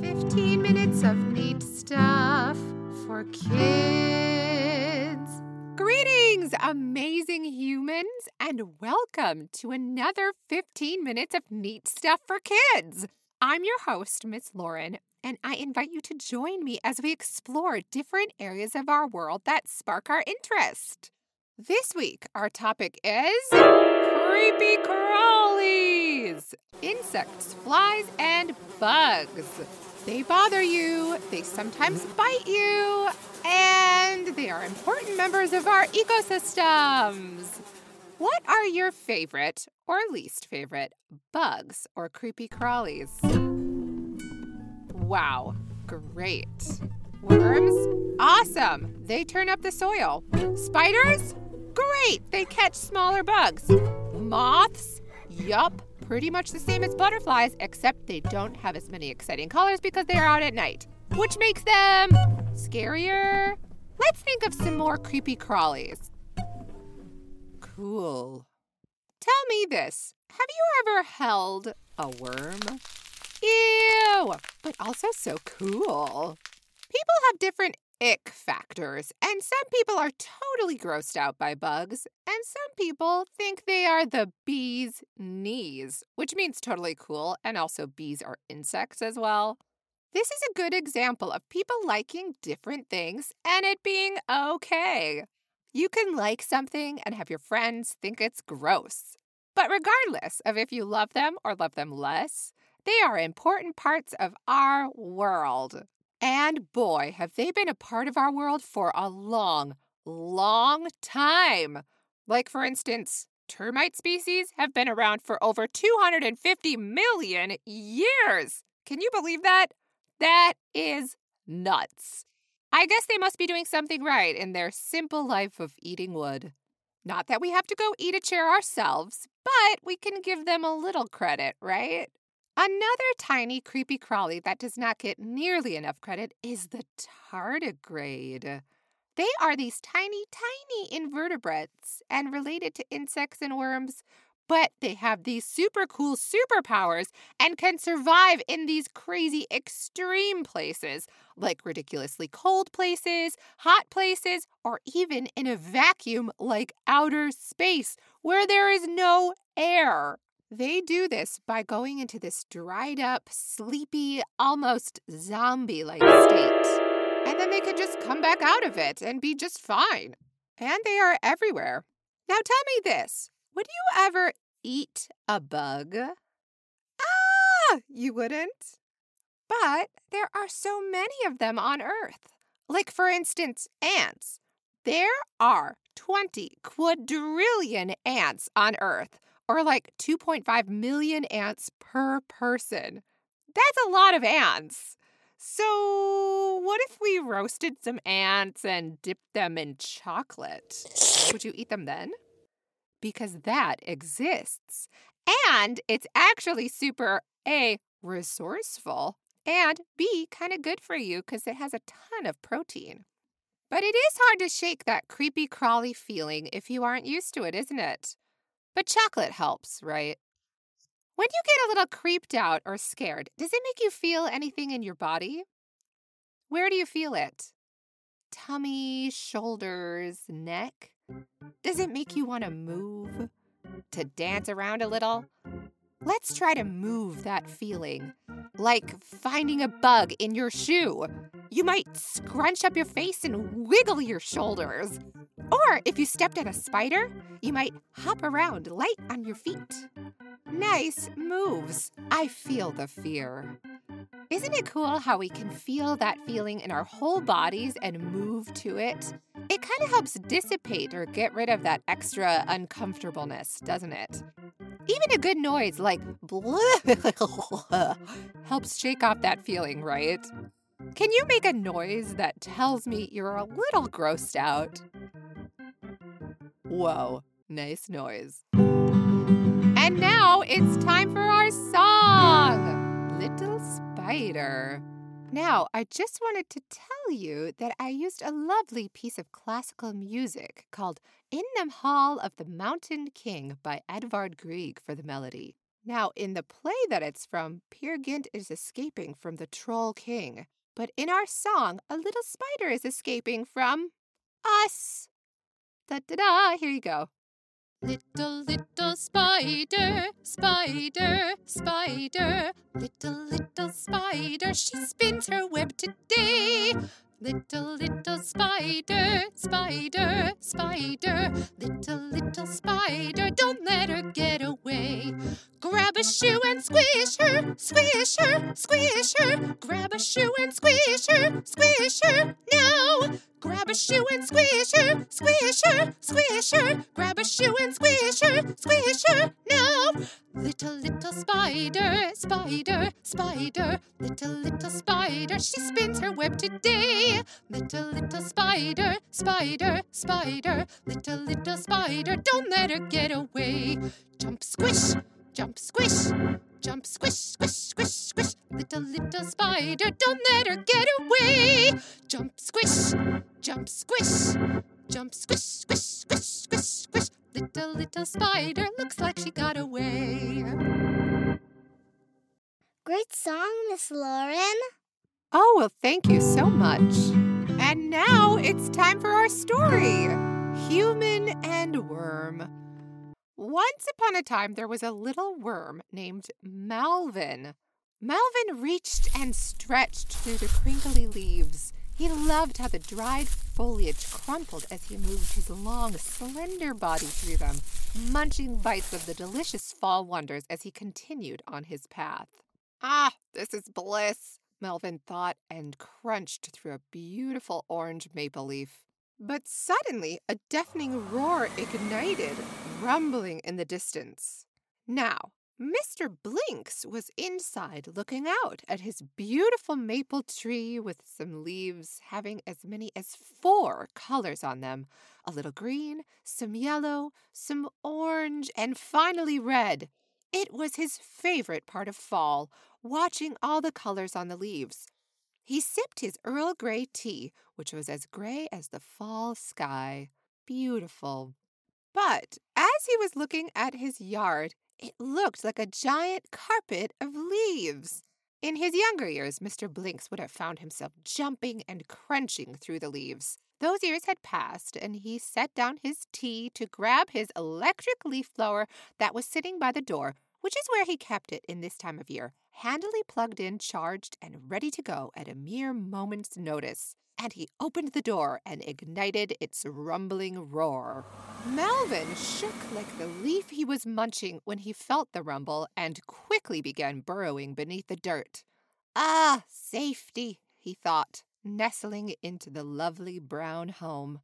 15 minutes of neat stuff for kids. Greetings, amazing humans, and welcome to another 15 minutes of neat stuff for kids. I'm your host, Miss Lauren, and I invite you to join me as we explore different areas of our world that spark our interest. This week, our topic is creepy crawlies insects, flies, and bugs. They bother you, they sometimes bite you, and they are important members of our ecosystems. What are your favorite or least favorite bugs or creepy crawlies? Wow, great. Worms? Awesome. They turn up the soil. Spiders? Great. They catch smaller bugs. Moths? Yup. Pretty much the same as butterflies, except they don't have as many exciting colors because they are out at night, which makes them scarier. Let's think of some more creepy crawlies. Cool. Tell me this Have you ever held a worm? Ew, but also so cool. People have different ick factors, and some people are totally grossed out by bugs, and some people think they are the bee's knees, which means totally cool, and also bees are insects as well. This is a good example of people liking different things and it being okay. You can like something and have your friends think it's gross. But regardless of if you love them or love them less, they are important parts of our world. And boy, have they been a part of our world for a long, long time. Like, for instance, termite species have been around for over 250 million years. Can you believe that? That is nuts. I guess they must be doing something right in their simple life of eating wood. Not that we have to go eat a chair ourselves, but we can give them a little credit, right? Another tiny creepy crawly that does not get nearly enough credit is the tardigrade. They are these tiny, tiny invertebrates and related to insects and worms, but they have these super cool superpowers and can survive in these crazy extreme places, like ridiculously cold places, hot places, or even in a vacuum like outer space where there is no air. They do this by going into this dried up, sleepy, almost zombie like state. And then they can just come back out of it and be just fine. And they are everywhere. Now tell me this would you ever eat a bug? Ah, you wouldn't. But there are so many of them on Earth. Like, for instance, ants. There are 20 quadrillion ants on Earth or like 2.5 million ants per person. That's a lot of ants. So, what if we roasted some ants and dipped them in chocolate? Would you eat them then? Because that exists. And it's actually super A, resourceful, and B, kind of good for you because it has a ton of protein. But it is hard to shake that creepy crawly feeling if you aren't used to it, isn't it? But chocolate helps, right? When you get a little creeped out or scared, does it make you feel anything in your body? Where do you feel it? Tummy, shoulders, neck? Does it make you want to move? To dance around a little? Let's try to move that feeling. Like finding a bug in your shoe. You might scrunch up your face and wiggle your shoulders. Or if you stepped on a spider, you might hop around light on your feet. Nice moves. I feel the fear. Isn't it cool how we can feel that feeling in our whole bodies and move to it? It kind of helps dissipate or get rid of that extra uncomfortableness, doesn't it? Even a good noise like helps shake off that feeling, right? Can you make a noise that tells me you're a little grossed out? Whoa, nice noise. And now it's time for our song, Little Spider. Now, I just wanted to tell you that I used a lovely piece of classical music called In the Hall of the Mountain King by Edvard Grieg for the melody. Now, in the play that it's from, Peer Gynt is escaping from the Troll King. But in our song, a little spider is escaping from us. Da da da, here you go. Little, little spider, spider, spider. Little, little spider, she spins her web today. Little, little spider, spider, spider. Little, little spider, don't let her get away. Grab a shoe and squish her, squish her, squish her. Grab a shoe and squish her, squish her. Now, grab a shoe and squish her, squish her, squish her. Grab a shoe and squish her, squish her. Now, little, little spider, spider, spider. Little, little spider, she spins her web today. Little, little spider, spider, spider. Little, little spider, don't let her get away. Jump, squish. Jump, squish, jump, squish, squish, squish, squish. Little, little spider, don't let her get away. Jump, squish, jump, squish, jump, squish, squish, squish, squish, squish. Little, little spider looks like she got away. Great song, Miss Lauren. Oh, well, thank you so much. And now it's time for our story Human and Worm. Once upon a time, there was a little worm named Melvin. Melvin reached and stretched through the crinkly leaves. He loved how the dried foliage crumpled as he moved his long, slender body through them, munching bites of the delicious fall wonders as he continued on his path. Ah, this is bliss, Melvin thought and crunched through a beautiful orange maple leaf. But suddenly a deafening roar ignited, rumbling in the distance. Now, Mr. Blinks was inside looking out at his beautiful maple tree with some leaves having as many as four colors on them a little green, some yellow, some orange, and finally red. It was his favorite part of fall, watching all the colors on the leaves. He sipped his Earl Grey tea, which was as gray as the fall sky. Beautiful. But as he was looking at his yard, it looked like a giant carpet of leaves. In his younger years, Mr. Blinks would have found himself jumping and crunching through the leaves. Those years had passed, and he set down his tea to grab his electric leaf blower that was sitting by the door, which is where he kept it in this time of year, handily plugged in, charged, and ready to go at a mere moment's notice. And he opened the door and ignited its rumbling roar. Melvin shook like the leaf he was munching when he felt the rumble and quickly began burrowing beneath the dirt. Ah, safety, he thought, nestling into the lovely brown home.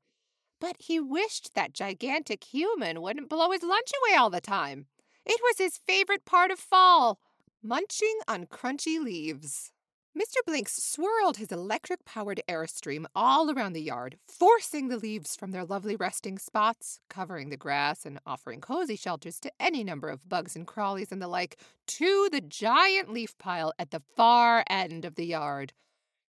But he wished that gigantic human wouldn't blow his lunch away all the time. It was his favorite part of fall munching on crunchy leaves. Mr. Blinks swirled his electric powered airstream all around the yard, forcing the leaves from their lovely resting spots, covering the grass and offering cozy shelters to any number of bugs and crawlies and the like, to the giant leaf pile at the far end of the yard.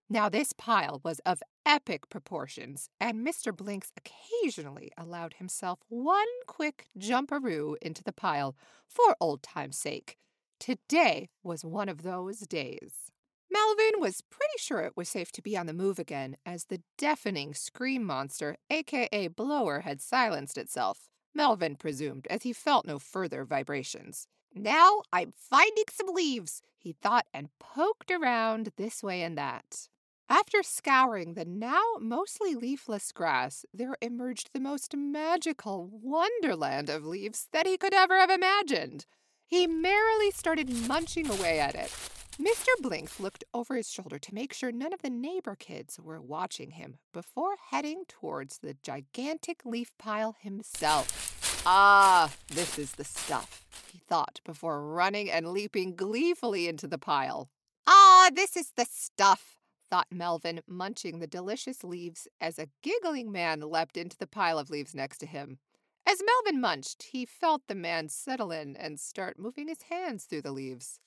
Now, this pile was of epic proportions, and Mr. Blinks occasionally allowed himself one quick jumperoo into the pile for old time's sake. Today was one of those days. Melvin was pretty sure it was safe to be on the move again, as the deafening scream monster, aka Blower, had silenced itself. Melvin presumed, as he felt no further vibrations. Now I'm finding some leaves, he thought, and poked around this way and that. After scouring the now mostly leafless grass, there emerged the most magical wonderland of leaves that he could ever have imagined. He merrily started munching away at it. Mr. Blinks looked over his shoulder to make sure none of the neighbor kids were watching him before heading towards the gigantic leaf pile himself. Ah, this is the stuff, he thought before running and leaping gleefully into the pile. Ah, this is the stuff, thought Melvin, munching the delicious leaves as a giggling man leapt into the pile of leaves next to him. As Melvin munched, he felt the man settle in and start moving his hands through the leaves.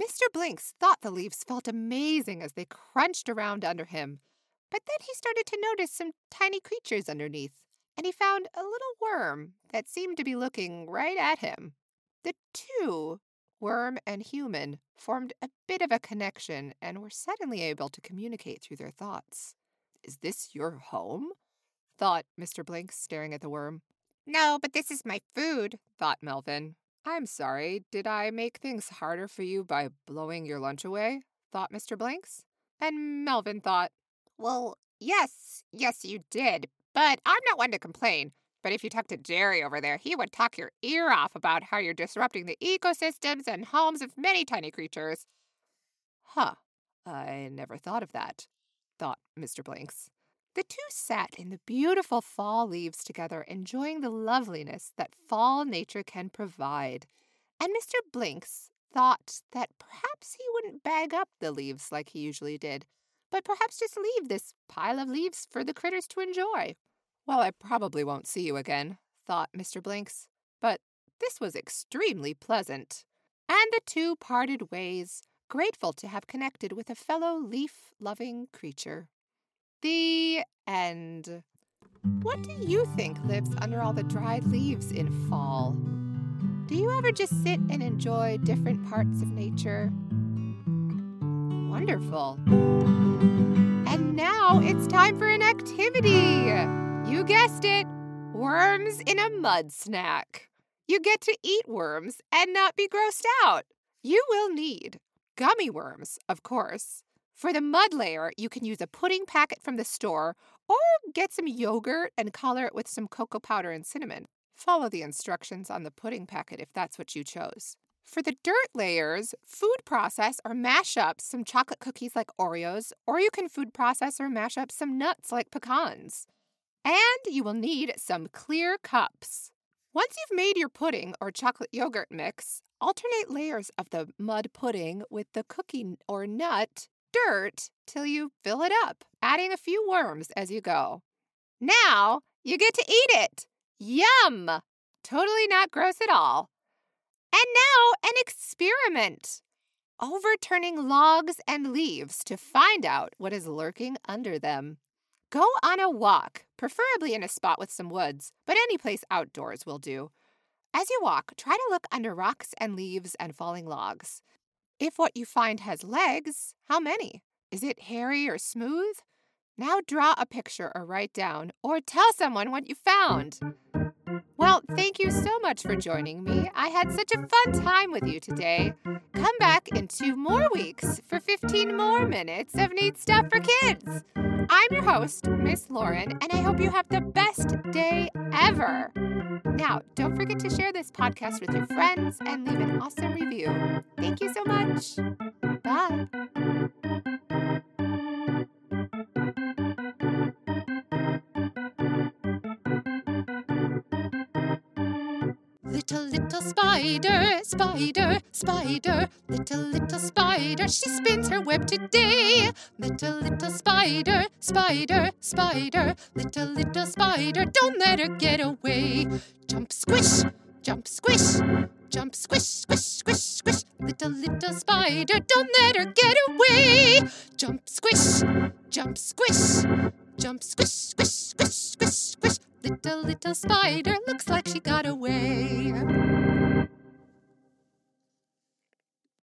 Mr. Blinks thought the leaves felt amazing as they crunched around under him, but then he started to notice some tiny creatures underneath, and he found a little worm that seemed to be looking right at him. The two worm and human formed a bit of a connection and were suddenly able to communicate through their thoughts. Is this your home? thought Mr. Blinks, staring at the worm. No, but this is my food, thought Melvin. I'm sorry, did I make things harder for you by blowing your lunch away? thought Mr. Blinks. And Melvin thought, Well, yes, yes, you did, but I'm not one to complain. But if you talk to Jerry over there, he would talk your ear off about how you're disrupting the ecosystems and homes of many tiny creatures. Huh, I never thought of that, thought Mr. Blinks. The two sat in the beautiful fall leaves together, enjoying the loveliness that fall nature can provide. And Mr. Blinks thought that perhaps he wouldn't bag up the leaves like he usually did, but perhaps just leave this pile of leaves for the critters to enjoy. Well, I probably won't see you again, thought Mr. Blinks, but this was extremely pleasant. And the two parted ways, grateful to have connected with a fellow leaf loving creature. The end. What do you think lives under all the dried leaves in fall? Do you ever just sit and enjoy different parts of nature? Wonderful. And now it's time for an activity. You guessed it worms in a mud snack. You get to eat worms and not be grossed out. You will need gummy worms, of course, for the mud layer, you can use a pudding packet from the store or get some yogurt and color it with some cocoa powder and cinnamon. Follow the instructions on the pudding packet if that's what you chose. For the dirt layers, food process or mash up some chocolate cookies like Oreos, or you can food process or mash up some nuts like pecans. And you will need some clear cups. Once you've made your pudding or chocolate yogurt mix, alternate layers of the mud pudding with the cookie or nut dirt till you fill it up, adding a few worms as you go. Now you get to eat it. Yum! Totally not gross at all. And now an experiment. Overturning logs and leaves to find out what is lurking under them. Go on a walk, preferably in a spot with some woods, but any place outdoors will do. As you walk, try to look under rocks and leaves and falling logs. If what you find has legs, how many? Is it hairy or smooth? Now draw a picture or write down, or tell someone what you found. Well, thank you so much for joining me. I had such a fun time with you today. Come back in two more weeks for 15 more minutes of neat stuff for kids. I'm your host, Miss Lauren, and I hope you have the best day ever. Now, don't forget to share this podcast with your friends and leave an awesome review. Thank you so much. Bye. Spider, spider, spider, little, little spider, she spins her web today. Little, little spider, spider, spider, little, little spider, don't let her get away. Jump, squish, jump, squish, jump, squish, squish, squish, squish. Little, little spider, don't let her get away. Jump, squish, jump, squish, jump, squish, squish, squish, squish, squish. Little, little spider looks like she got away.